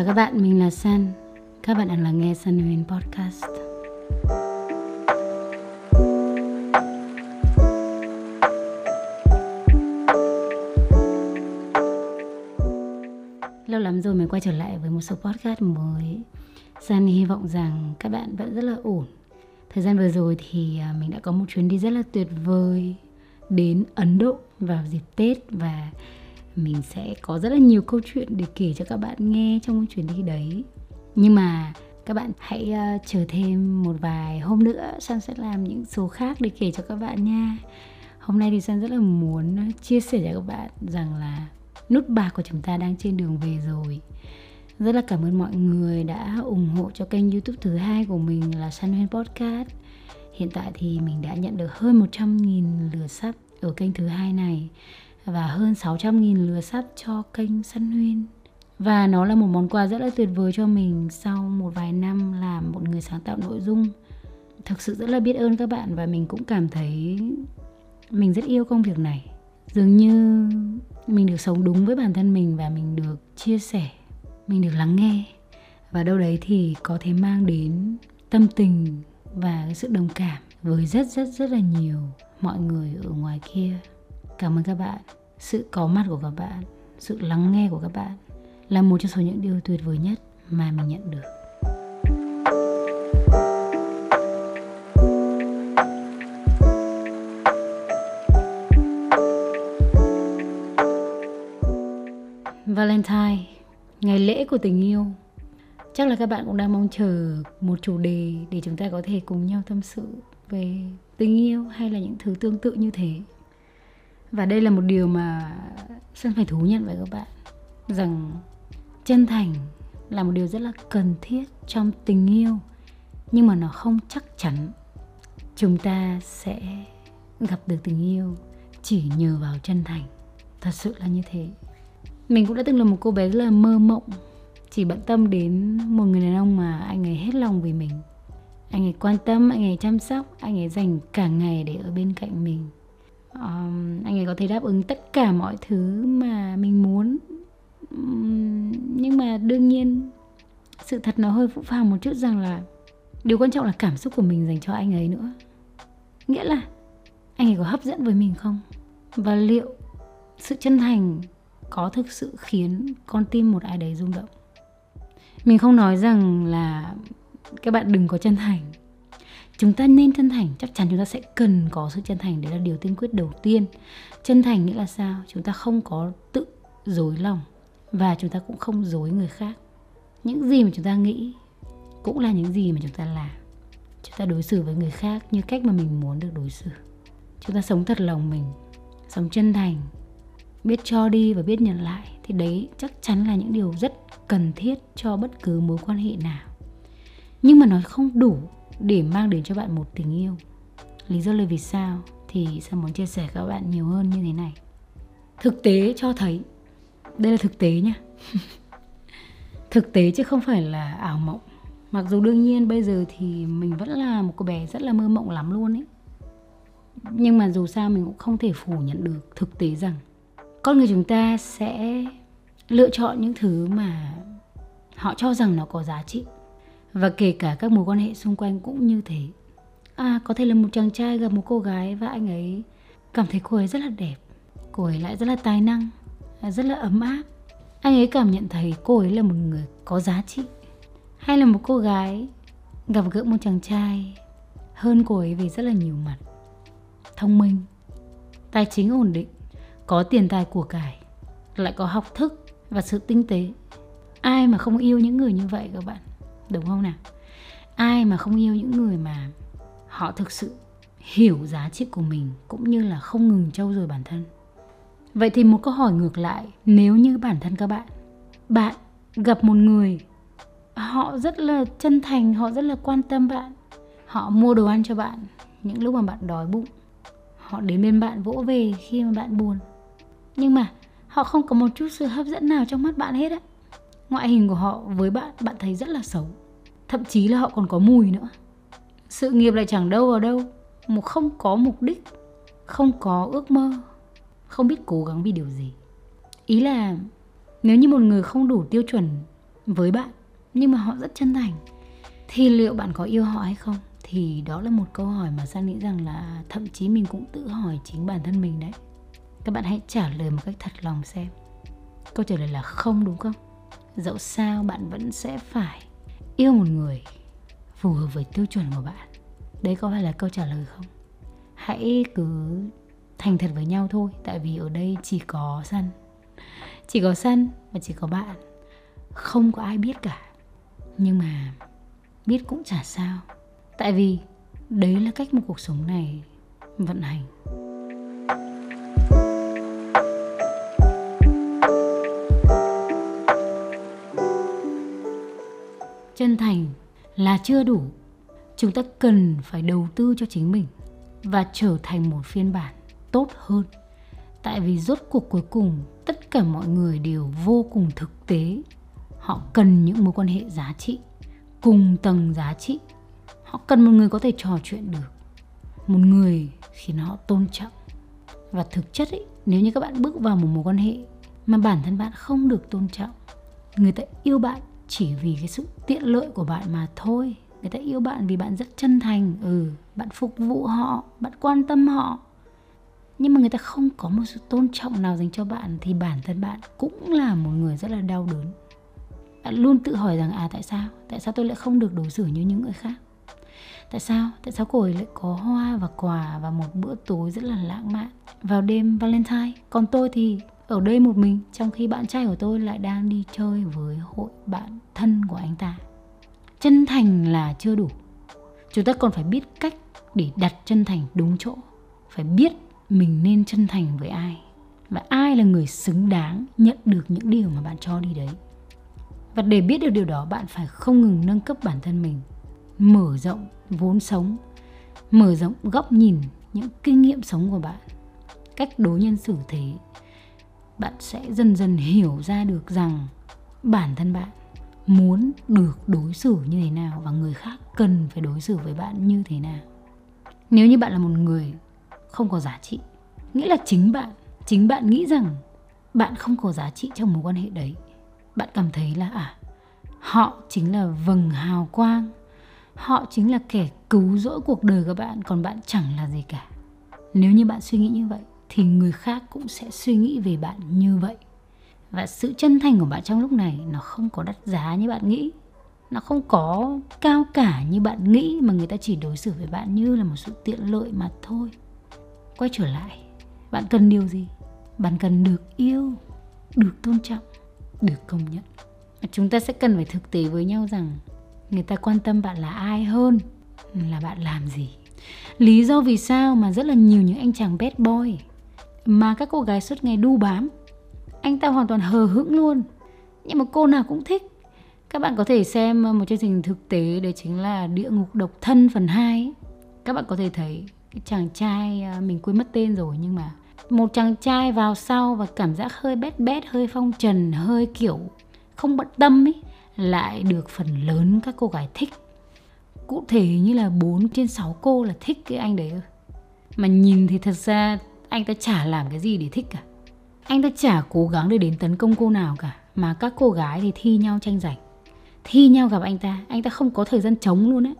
chào các bạn, mình là San. Các bạn đang lắng nghe San Huyền Podcast. Lâu lắm rồi mới quay trở lại với một số podcast mới. San hy vọng rằng các bạn vẫn rất là ổn. Thời gian vừa rồi thì à, mình đã có một chuyến đi rất là tuyệt vời đến Ấn Độ vào dịp Tết và mình sẽ có rất là nhiều câu chuyện để kể cho các bạn nghe trong chuyến đi đấy. Nhưng mà các bạn hãy uh, chờ thêm một vài hôm nữa San sẽ làm những số khác để kể cho các bạn nha. Hôm nay thì San rất là muốn ờ, chia sẻ cho các bạn rằng là nút bạc của chúng ta đang trên đường về rồi. Rất là cảm ơn mọi người đã ủng hộ cho kênh youtube thứ hai của mình là San Huyên Podcast. Hiện tại thì mình đã nhận được hơn 100.000 lượt sắp ở kênh thứ hai này và hơn 600.000 lừa sắt cho kênh Săn Huyên. Và nó là một món quà rất là tuyệt vời cho mình sau một vài năm làm một người sáng tạo nội dung. Thực sự rất là biết ơn các bạn và mình cũng cảm thấy mình rất yêu công việc này. Dường như mình được sống đúng với bản thân mình và mình được chia sẻ, mình được lắng nghe và đâu đấy thì có thể mang đến tâm tình và sự đồng cảm với rất rất rất là nhiều mọi người ở ngoài kia Cảm ơn các bạn. Sự có mặt của các bạn, sự lắng nghe của các bạn là một trong số những điều tuyệt vời nhất mà mình nhận được. Valentine, ngày lễ của tình yêu. Chắc là các bạn cũng đang mong chờ một chủ đề để chúng ta có thể cùng nhau tâm sự về tình yêu hay là những thứ tương tự như thế và đây là một điều mà Sơn phải thú nhận với các bạn, rằng chân thành là một điều rất là cần thiết trong tình yêu, nhưng mà nó không chắc chắn chúng ta sẽ gặp được tình yêu chỉ nhờ vào chân thành. Thật sự là như thế. Mình cũng đã từng là một cô bé rất là mơ mộng, chỉ bận tâm đến một người đàn ông mà anh ấy hết lòng vì mình. Anh ấy quan tâm, anh ấy chăm sóc, anh ấy dành cả ngày để ở bên cạnh mình um, anh ấy có thể đáp ứng tất cả mọi thứ mà mình muốn. Um, nhưng mà đương nhiên sự thật nó hơi phũ phàng một chút rằng là điều quan trọng là cảm xúc của mình dành cho anh ấy nữa. Nghĩa là anh ấy có hấp dẫn với mình không? Và liệu sự chân thành có thực sự khiến con tim một ai đấy rung động? Mình không nói rằng là các bạn đừng có chân thành chúng ta nên chân thành. Chắc chắn chúng ta sẽ cần có sự chân thành. Đấy là điều tiên quyết đầu tiên. Chân thành nghĩa là sao? Chúng ta không có tự dối lòng và chúng ta cũng không dối người khác. Những gì mà chúng ta nghĩ cũng là những gì mà chúng ta làm. Chúng ta đối xử với người khác như cách mà mình muốn được đối xử. Chúng ta sống thật lòng mình, sống chân thành, biết cho đi và biết nhận lại thì đấy chắc chắn là những điều rất cần thiết cho bất cứ mối quan hệ nào. Nhưng mà nó không đủ để mang đến cho bạn một tình yêu. Lý do là vì sao? Thì sao muốn chia sẻ các bạn nhiều hơn như thế này. Thực tế cho thấy, đây là thực tế nhá. Thực tế chứ không phải là ảo mộng. Mặc dù đương nhiên bây giờ thì mình vẫn là một cô bé rất là mơ mộng lắm luôn ấy. Nhưng mà dù sao mình cũng không thể phủ nhận được thực tế rằng con người chúng ta sẽ lựa chọn những thứ mà họ cho rằng nó có giá trị và kể cả các mối quan hệ xung quanh cũng như thế. À có thể là một chàng trai gặp một cô gái và anh ấy cảm thấy cô ấy rất là đẹp, cô ấy lại rất là tài năng, rất là ấm áp. Anh ấy cảm nhận thấy cô ấy là một người có giá trị. Hay là một cô gái gặp gỡ một chàng trai hơn cô ấy về rất là nhiều mặt. Thông minh, tài chính ổn định, có tiền tài của cải, lại có học thức và sự tinh tế. Ai mà không yêu những người như vậy các bạn? Đúng không nào? Ai mà không yêu những người mà họ thực sự hiểu giá trị của mình cũng như là không ngừng trau dồi bản thân? Vậy thì một câu hỏi ngược lại, nếu như bản thân các bạn bạn gặp một người họ rất là chân thành, họ rất là quan tâm bạn, họ mua đồ ăn cho bạn, những lúc mà bạn đói bụng, họ đến bên bạn vỗ về khi mà bạn buồn, nhưng mà họ không có một chút sự hấp dẫn nào trong mắt bạn hết á ngoại hình của họ với bạn bạn thấy rất là xấu. Thậm chí là họ còn có mùi nữa. Sự nghiệp lại chẳng đâu vào đâu. Một không có mục đích, không có ước mơ, không biết cố gắng vì điều gì. Ý là nếu như một người không đủ tiêu chuẩn với bạn, nhưng mà họ rất chân thành, thì liệu bạn có yêu họ hay không? Thì đó là một câu hỏi mà sang nghĩ rằng là thậm chí mình cũng tự hỏi chính bản thân mình đấy. Các bạn hãy trả lời một cách thật lòng xem. Câu trả lời là không đúng không? Dẫu sao bạn vẫn sẽ phải yêu một người phù hợp với tiêu chuẩn của bạn. Đấy có phải là câu trả lời không? Hãy cứ thành thật với nhau thôi, tại vì ở đây chỉ có sân. Chỉ có sân và chỉ có bạn. Không có ai biết cả. Nhưng mà biết cũng chả sao. Tại vì đấy là cách một cuộc sống này vận hành. Chân thành là chưa đủ. Chúng ta cần phải đầu tư cho chính mình và trở thành một phiên bản tốt hơn. Tại vì rốt cuộc cuối cùng tất cả mọi người đều vô cùng thực tế. Họ cần những mối quan hệ giá trị cùng tầng giá trị. Họ cần một người có thể trò chuyện được một người khiến họ tôn trọng. Và thực chất ấy, nếu như các bạn bước vào một mối quan hệ mà bản thân bạn không được tôn trọng người ta yêu bạn chỉ vì cái sự tiện lợi của bạn mà thôi. Người ta yêu bạn vì bạn rất chân thành ừ bạn phục vụ họ, bạn quan tâm họ. Nhưng mà người ta không có một sự tôn trọng nào dành cho bạn thì bản thân bạn cũng là một người rất là đau đớn. Bạn luôn tự hỏi rằng à tại sao? Tại sao tôi lại không được đối xử như những người khác? Tại sao? Tại sao cô ấy lại có hoa và quà và một bữa tối rất là lãng mạn vào đêm valentine? Còn tôi thì ở đây một mình, trong khi bạn trai của tôi lại đang đi chơi với hội bạn thân của anh ta. Chân thành là chưa đủ. Chúng ta còn phải biết cách để đặt chân thành đúng chỗ. Phải biết mình nên chân thành với ai. Và ai là người xứng đáng nhận được những điều mà bạn cho đi đấy. Và để biết được điều đó, bạn phải không ngừng nâng cấp bản thân mình. Mở rộng vốn sống. Mở rộng góc nhìn, những kinh nghiệm sống của bạn. Cách đối nhân xử thế bạn sẽ dần dần hiểu ra được rằng bản thân bạn muốn được đối xử như thế nào và người khác cần phải đối xử với bạn như thế nào. Nếu như bạn là một người không có giá trị, nghĩa là chính bạn chính bạn nghĩ rằng bạn không có giá trị trong mối quan hệ đấy, bạn cảm thấy là à họ chính là vầng hào quang, họ chính là kẻ cứu rỗi cuộc đời của bạn, còn bạn chẳng là gì cả. Nếu như bạn suy nghĩ như vậy thì người khác cũng sẽ suy nghĩ về bạn như vậy. Và sự chân thành của bạn trong lúc này nó không có đắt giá như bạn nghĩ. Nó không có cao cả như bạn nghĩ mà người ta chỉ đối xử với bạn như là một sự tiện lợi mà thôi. Quay trở lại, bạn cần điều gì? Bạn cần được yêu, được tôn trọng, được công nhận. Chúng ta sẽ cần phải thực tế với nhau rằng người ta quan tâm bạn là ai hơn, là bạn làm gì. Lý do vì sao mà rất là nhiều những anh chàng bad boy mà các cô gái suốt ngày đu bám. Anh ta hoàn toàn hờ hững luôn. Nhưng mà cô nào cũng thích. Các bạn có thể xem một chương trình thực tế, đấy chính là địa ngục độc thân phần 2 các bạn có thể thấy cái chàng trai à, mình quên mất tên rồi, nhưng mà một chàng trai vào sau và cảm giác hơi bét bét, hơi phong trần, hơi kiểu không bận tâm ấy, lại được phần lớn các cô gái thích. Cụ thể như là 4 trên 6 cô là thích cái anh đấy. Mà nhìn thì thật ra anh ta chả làm cái gì để thích cả. Anh ta chả cố gắng để đến tấn công cô nào cả, mà các cô gái thì thi nhau tranh giành. Thi nhau gặp anh ta anh ta không có thời gian trống luôn á.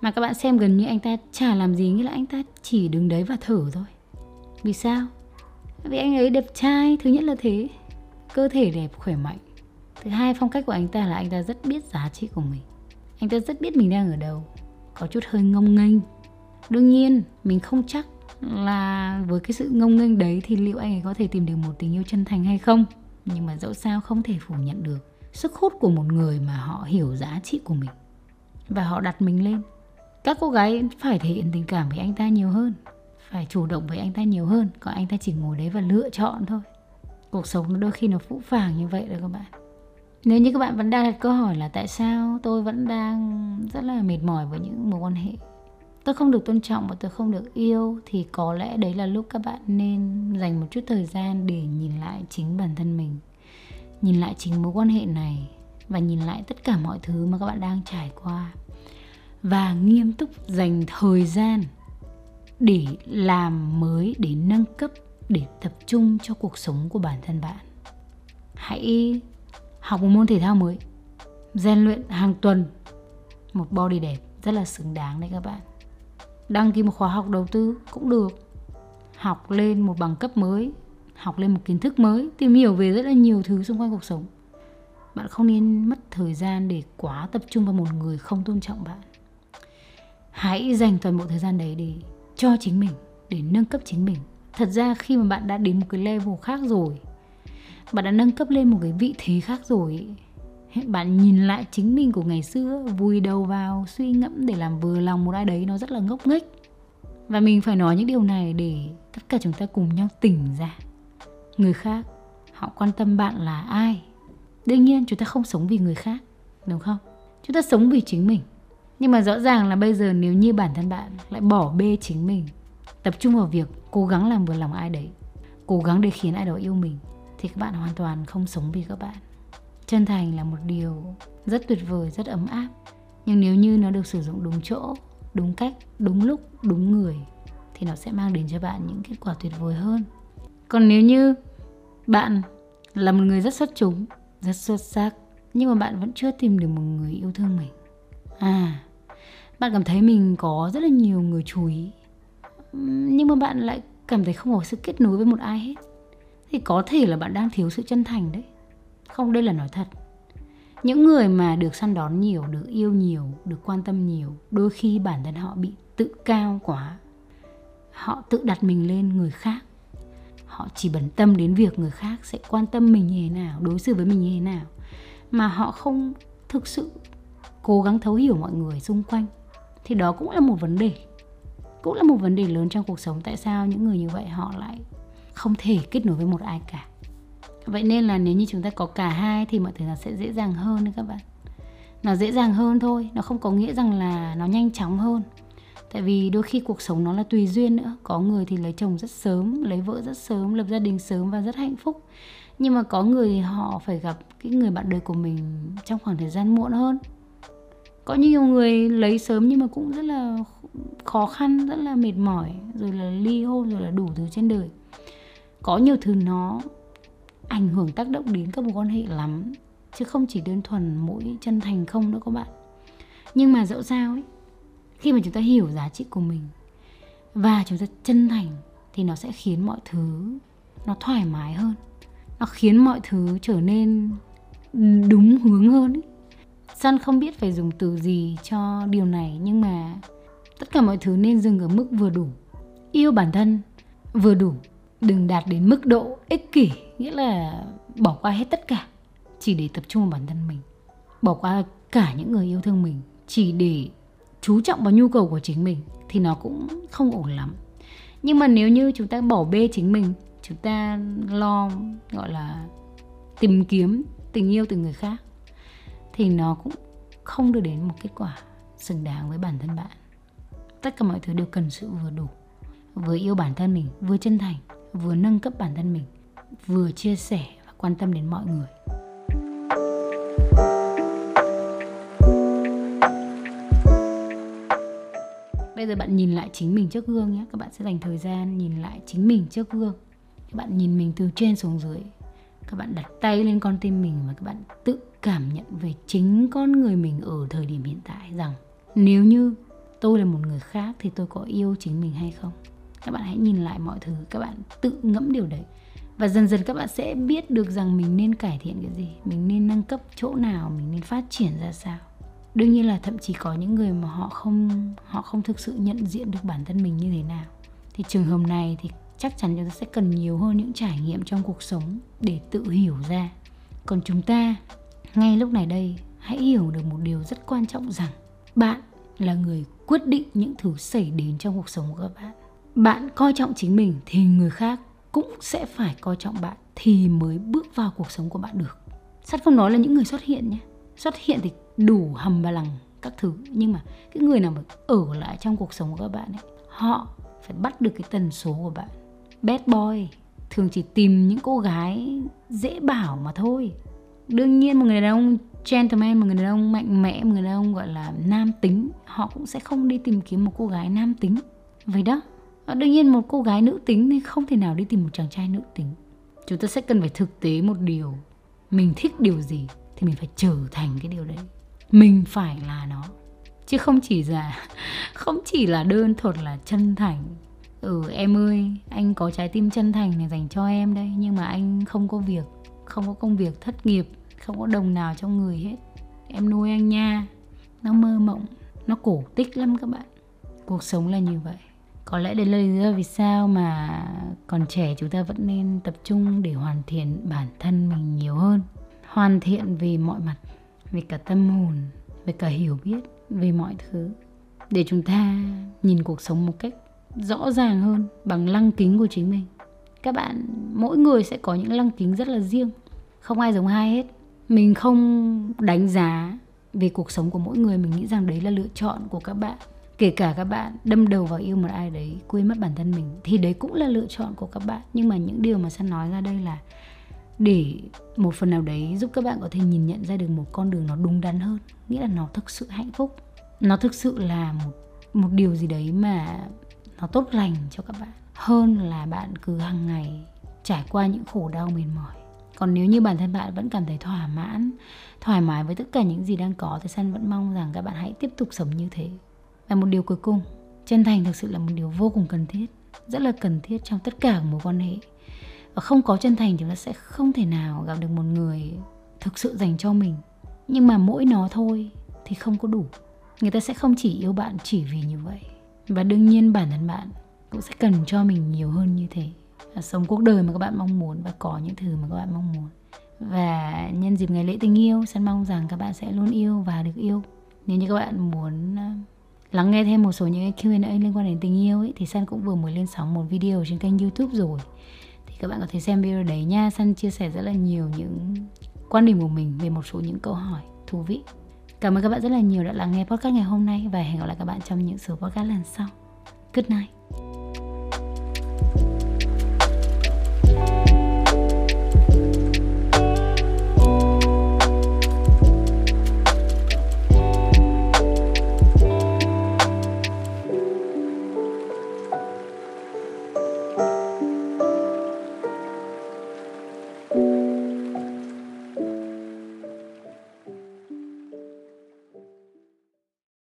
Mà các bạn xem gần như anh ta chả làm gì, nghĩa là anh ta chỉ đứng đấy và thở thôi. Vì sao? Vì anh ấy đẹp trai, thứ nhất là thế. Cơ thể đẹp, khỏe mạnh. Thứ hai, phong cách của anh ta là anh ta rất biết giá trị của mình. Anh ta rất biết mình đang ở đâu. Có chút hơi ngông nghênh. Đương nhiên, mình không chắc là với cái sự ngông nghênh đấy thì liệu anh ấy có thể tìm được một tình yêu chân thành hay không? Nhưng mà dẫu sao không thể phủ nhận được sức hút của một người mà họ hiểu giá trị của mình. Và họ đặt mình lên. Các cô gái phải thể hiện tình cảm với anh ta nhiều hơn, phải chủ động với anh ta nhiều hơn. Còn anh ta chỉ ngồi đấy và lựa chọn thôi. Cuộc sống đôi khi nó phũ phàng như vậy đấy các bạn. Nếu như các bạn vẫn đang đặt câu hỏi là tại sao tôi vẫn đang rất là mệt mỏi với những mối quan hệ tôi không được tôn trọng và tôi không được yêu thì có lẽ đấy là lúc các bạn nên dành một chút thời gian để nhìn lại chính bản thân mình, nhìn lại chính mối quan hệ này và nhìn lại tất cả mọi thứ mà các bạn đang trải qua. Và nghiêm túc dành thời gian để làm mới, để nâng cấp, để tập trung cho cuộc sống của bản thân bạn. Hãy học một môn thể thao mới, rèn luyện hàng tuần một body đẹp rất là xứng đáng đấy các bạn đăng ký một khóa học đầu tư cũng được. Học lên một bằng cấp mới, học lên một kiến thức mới, tìm hiểu về rất là nhiều thứ xung quanh cuộc sống. Bạn không nên mất thời gian để quá tập trung vào một người không tôn trọng bạn. Hãy dành toàn bộ thời gian đấy để cho chính mình, để nâng cấp chính mình. Thật ra khi mà bạn đã đến một cái level khác rồi, bạn đã nâng cấp lên một cái vị thế khác rồi bạn nhìn lại chính mình của ngày xưa, vùi đầu vào suy ngẫm để làm vừa lòng một ai đấy nó rất là ngốc nghếch. Và mình phải nói những điều này để tất cả chúng ta cùng nhau tỉnh ra. Người khác, họ quan tâm bạn là ai? Đương nhiên, chúng ta không sống vì người khác, đúng không? Chúng ta sống vì chính mình. Nhưng mà rõ ràng là bây giờ nếu như bản thân bạn lại bỏ bê chính mình, tập trung vào việc cố gắng làm vừa lòng ai đấy, cố gắng để khiến ai đó yêu mình, thì các bạn hoàn toàn không sống vì các bạn chân thành là một điều rất tuyệt vời, rất ấm áp. Nhưng nếu như nó được sử dụng đúng chỗ, đúng cách, đúng lúc, đúng người, thì nó sẽ mang đến cho bạn những kết quả tuyệt vời hơn. Còn nếu như bạn là một người rất xuất chúng, rất xuất sắc, nhưng mà bạn vẫn chưa tìm được một người yêu thương mình. À bạn cảm thấy mình có rất là nhiều người chú ý, nhưng mà bạn lại cảm thấy không có sự kết nối với một ai hết. Thì có thể là bạn đang thiếu sự chân thành đấy không, đây là nói thật. Những người mà được săn đón nhiều, được yêu nhiều, được quan tâm nhiều, đôi khi bản thân họ bị tự cao quá. Họ tự đặt mình lên người khác. Họ chỉ bận tâm đến việc người khác sẽ quan tâm mình như thế nào, đối xử với mình như thế nào. Mà họ không thực sự cố gắng thấu hiểu mọi người xung quanh. Thì đó cũng là một vấn đề. Cũng là một vấn đề lớn trong cuộc sống tại sao những người như vậy họ lại không thể kết nối với một ai cả vậy nên là nếu như chúng ta có cả hai thì mọi thứ nó sẽ dễ dàng hơn đấy các bạn. Nó dễ dàng hơn thôi, nó không có nghĩa rằng là nó nhanh chóng hơn. Tại vì đôi khi cuộc sống nó là tùy duyên nữa. Có người thì lấy chồng rất sớm, lấy vợ rất sớm, lập gia đình sớm và rất hạnh phúc. Nhưng mà có người họ phải gặp cái người bạn đời của mình trong khoảng thời gian muộn hơn. Có nhiều người lấy sớm nhưng mà cũng rất là khó khăn, rất là mệt mỏi, rồi là ly hôn, rồi là đủ thứ trên đời. Có nhiều thứ nó ảnh hưởng tác động đến các mối quan hệ lắm, chứ không chỉ đơn thuần mỗi chân thành không nữa các bạn. Nhưng mà dẫu sao ấy, khi mà chúng ta hiểu giá trị của mình và chúng ta chân thành thì nó sẽ khiến mọi thứ nó thoải mái hơn. Nó khiến mọi thứ trở nên đúng hướng hơn ấy. Sun không biết phải dùng từ gì cho điều này, nhưng mà tất cả mọi thứ nên dừng ở mức vừa đủ. Yêu bản thân vừa đủ đừng đạt đến mức độ ích kỷ, nghĩa là bỏ qua hết tất cả, chỉ để tập trung vào bản thân mình. Bỏ qua cả những người yêu thương mình, chỉ để chú trọng vào nhu cầu của chính mình thì nó cũng không ổn lắm. Nhưng mà nếu như chúng ta bỏ bê chính mình, chúng ta lo, gọi là, tìm kiếm tình yêu từ người khác, thì nó cũng không đưa đến một kết quả xứng đáng với bản thân bạn. Tất cả mọi thứ đều cần sự vừa đủ, vừa yêu bản thân mình, vừa chân thành vừa nâng cấp bản thân mình, vừa chia sẻ và quan tâm đến mọi người. Bây giờ bạn nhìn lại chính mình trước gương nhé. Các bạn sẽ dành thời gian nhìn lại chính mình trước gương. Các bạn nhìn mình từ trên xuống dưới. Các bạn đặt tay lên con tim mình và các bạn tự cảm nhận về chính con người mình ở thời điểm hiện tại rằng nếu như tôi là một người khác thì tôi có yêu chính mình hay không? Các bạn hãy nhìn lại mọi thứ, các bạn tự ngẫm điều đấy. Và dần dần các bạn sẽ biết được rằng mình nên cải thiện cái gì, mình nên nâng cấp chỗ nào, mình nên phát triển ra sao. Đương nhiên là thậm chí có những người mà họ không họ không thực sự nhận diện được bản thân mình như thế nào. Thì trường hợp này thì chắc chắn chúng ta sẽ cần nhiều hơn những trải nghiệm trong cuộc sống để tự hiểu ra. Còn chúng ta, ngay lúc này đây, hãy hiểu được một điều rất quan trọng rằng bạn là người quyết định những thứ xảy đến trong cuộc sống của các bạn bạn coi trọng chính mình thì người khác cũng sẽ phải coi trọng bạn thì mới bước vào cuộc sống của bạn được. Sắt không nói là những người xuất hiện nhé. Xuất hiện thì đủ hầm và lằng các thứ, nhưng mà cái người nào mà ở lại trong cuộc sống của các bạn ấy, họ phải bắt được cái tần số của bạn. Bad boy, thường chỉ tìm những cô gái dễ bảo mà thôi. Đương nhiên một người đàn ông gentleman, một người đàn ông mạnh mẽ, một người đàn ông gọi là nam tính, họ cũng sẽ không đi tìm kiếm một cô gái nam tính. Vậy đó. Ờ, đương nhiên một cô gái nữ tính thì không thể nào đi tìm một chàng trai nữ tính. Chúng ta sẽ cần phải thực tế một điều. Mình thích điều gì thì mình phải trở thành cái điều đấy. Mình phải là nó. Chứ không chỉ là, không chỉ là đơn thuần là chân thành. Ừ em ơi, anh có trái tim chân thành này dành cho em đây, nhưng mà anh không có việc, không có công việc thất nghiệp, không có đồng nào trong người hết. Em nuôi anh nha. Nó mơ mộng, nó cổ tích lắm các bạn. Cuộc sống là như vậy có lẽ đây là lý do vì sao mà còn trẻ chúng ta vẫn nên tập trung để hoàn thiện bản thân mình nhiều hơn. Hoàn thiện về mọi mặt, về cả tâm hồn, về cả hiểu biết, về mọi thứ. Để chúng ta nhìn cuộc sống một cách rõ ràng hơn bằng lăng kính của chính mình. Các bạn, mỗi người sẽ có những lăng kính rất là riêng. Không ai giống ai hết. Mình không đánh giá về cuộc sống của mỗi người. Mình nghĩ rằng đấy là lựa chọn của các bạn kể cả các bạn đâm đầu vào yêu một ai đấy, quên mất bản thân mình, thì đấy cũng là lựa chọn của các bạn. Nhưng mà những điều mà san nói ra đây là để một phần nào đấy giúp các bạn có thể nhìn nhận ra được một con đường nó đúng đắn hơn, nghĩa là nó thực sự hạnh phúc. Nó thực sự là một một điều gì đấy mà nó tốt lành cho các bạn, hơn là bạn cứ hàng ngày trải qua những khổ đau mệt mỏi. Còn nếu như bản thân bạn vẫn cảm thấy thỏa mãn, thoải mái với tất cả những gì đang có, thì san vẫn mong rằng các bạn hãy tiếp tục sống như thế và một điều cuối cùng, chân thành thực sự là một điều vô cùng cần thiết, rất là cần thiết trong tất cả mối quan hệ. Và không có chân thành chúng ta sẽ không thể nào gặp được một người thực sự dành cho mình. Nhưng mà mỗi nó thôi thì không có đủ. Người ta sẽ không chỉ yêu bạn chỉ vì như vậy. Và đương nhiên bản thân bạn cũng sẽ cần cho mình nhiều hơn như thế. Và sống cuộc đời mà các bạn mong muốn và có những thứ mà các bạn mong muốn. Và nhân dịp ngày lễ tình yêu xin mong rằng các bạn sẽ luôn yêu và được yêu. Nếu như các bạn muốn ờ, lắng nghe thêm một số những cái Q&A liên quan đến tình yêu ấy, thì San cũng vừa mới lên sóng một video trên kênh YouTube rồi thì các bạn có thể xem video đấy nha San chia sẻ rất là nhiều những quan điểm của mình về một số những câu hỏi thú vị Cảm ơn các bạn rất là nhiều đã lắng nghe podcast ngày hôm nay và hẹn gặp lại các bạn trong những số podcast lần sau. Good night.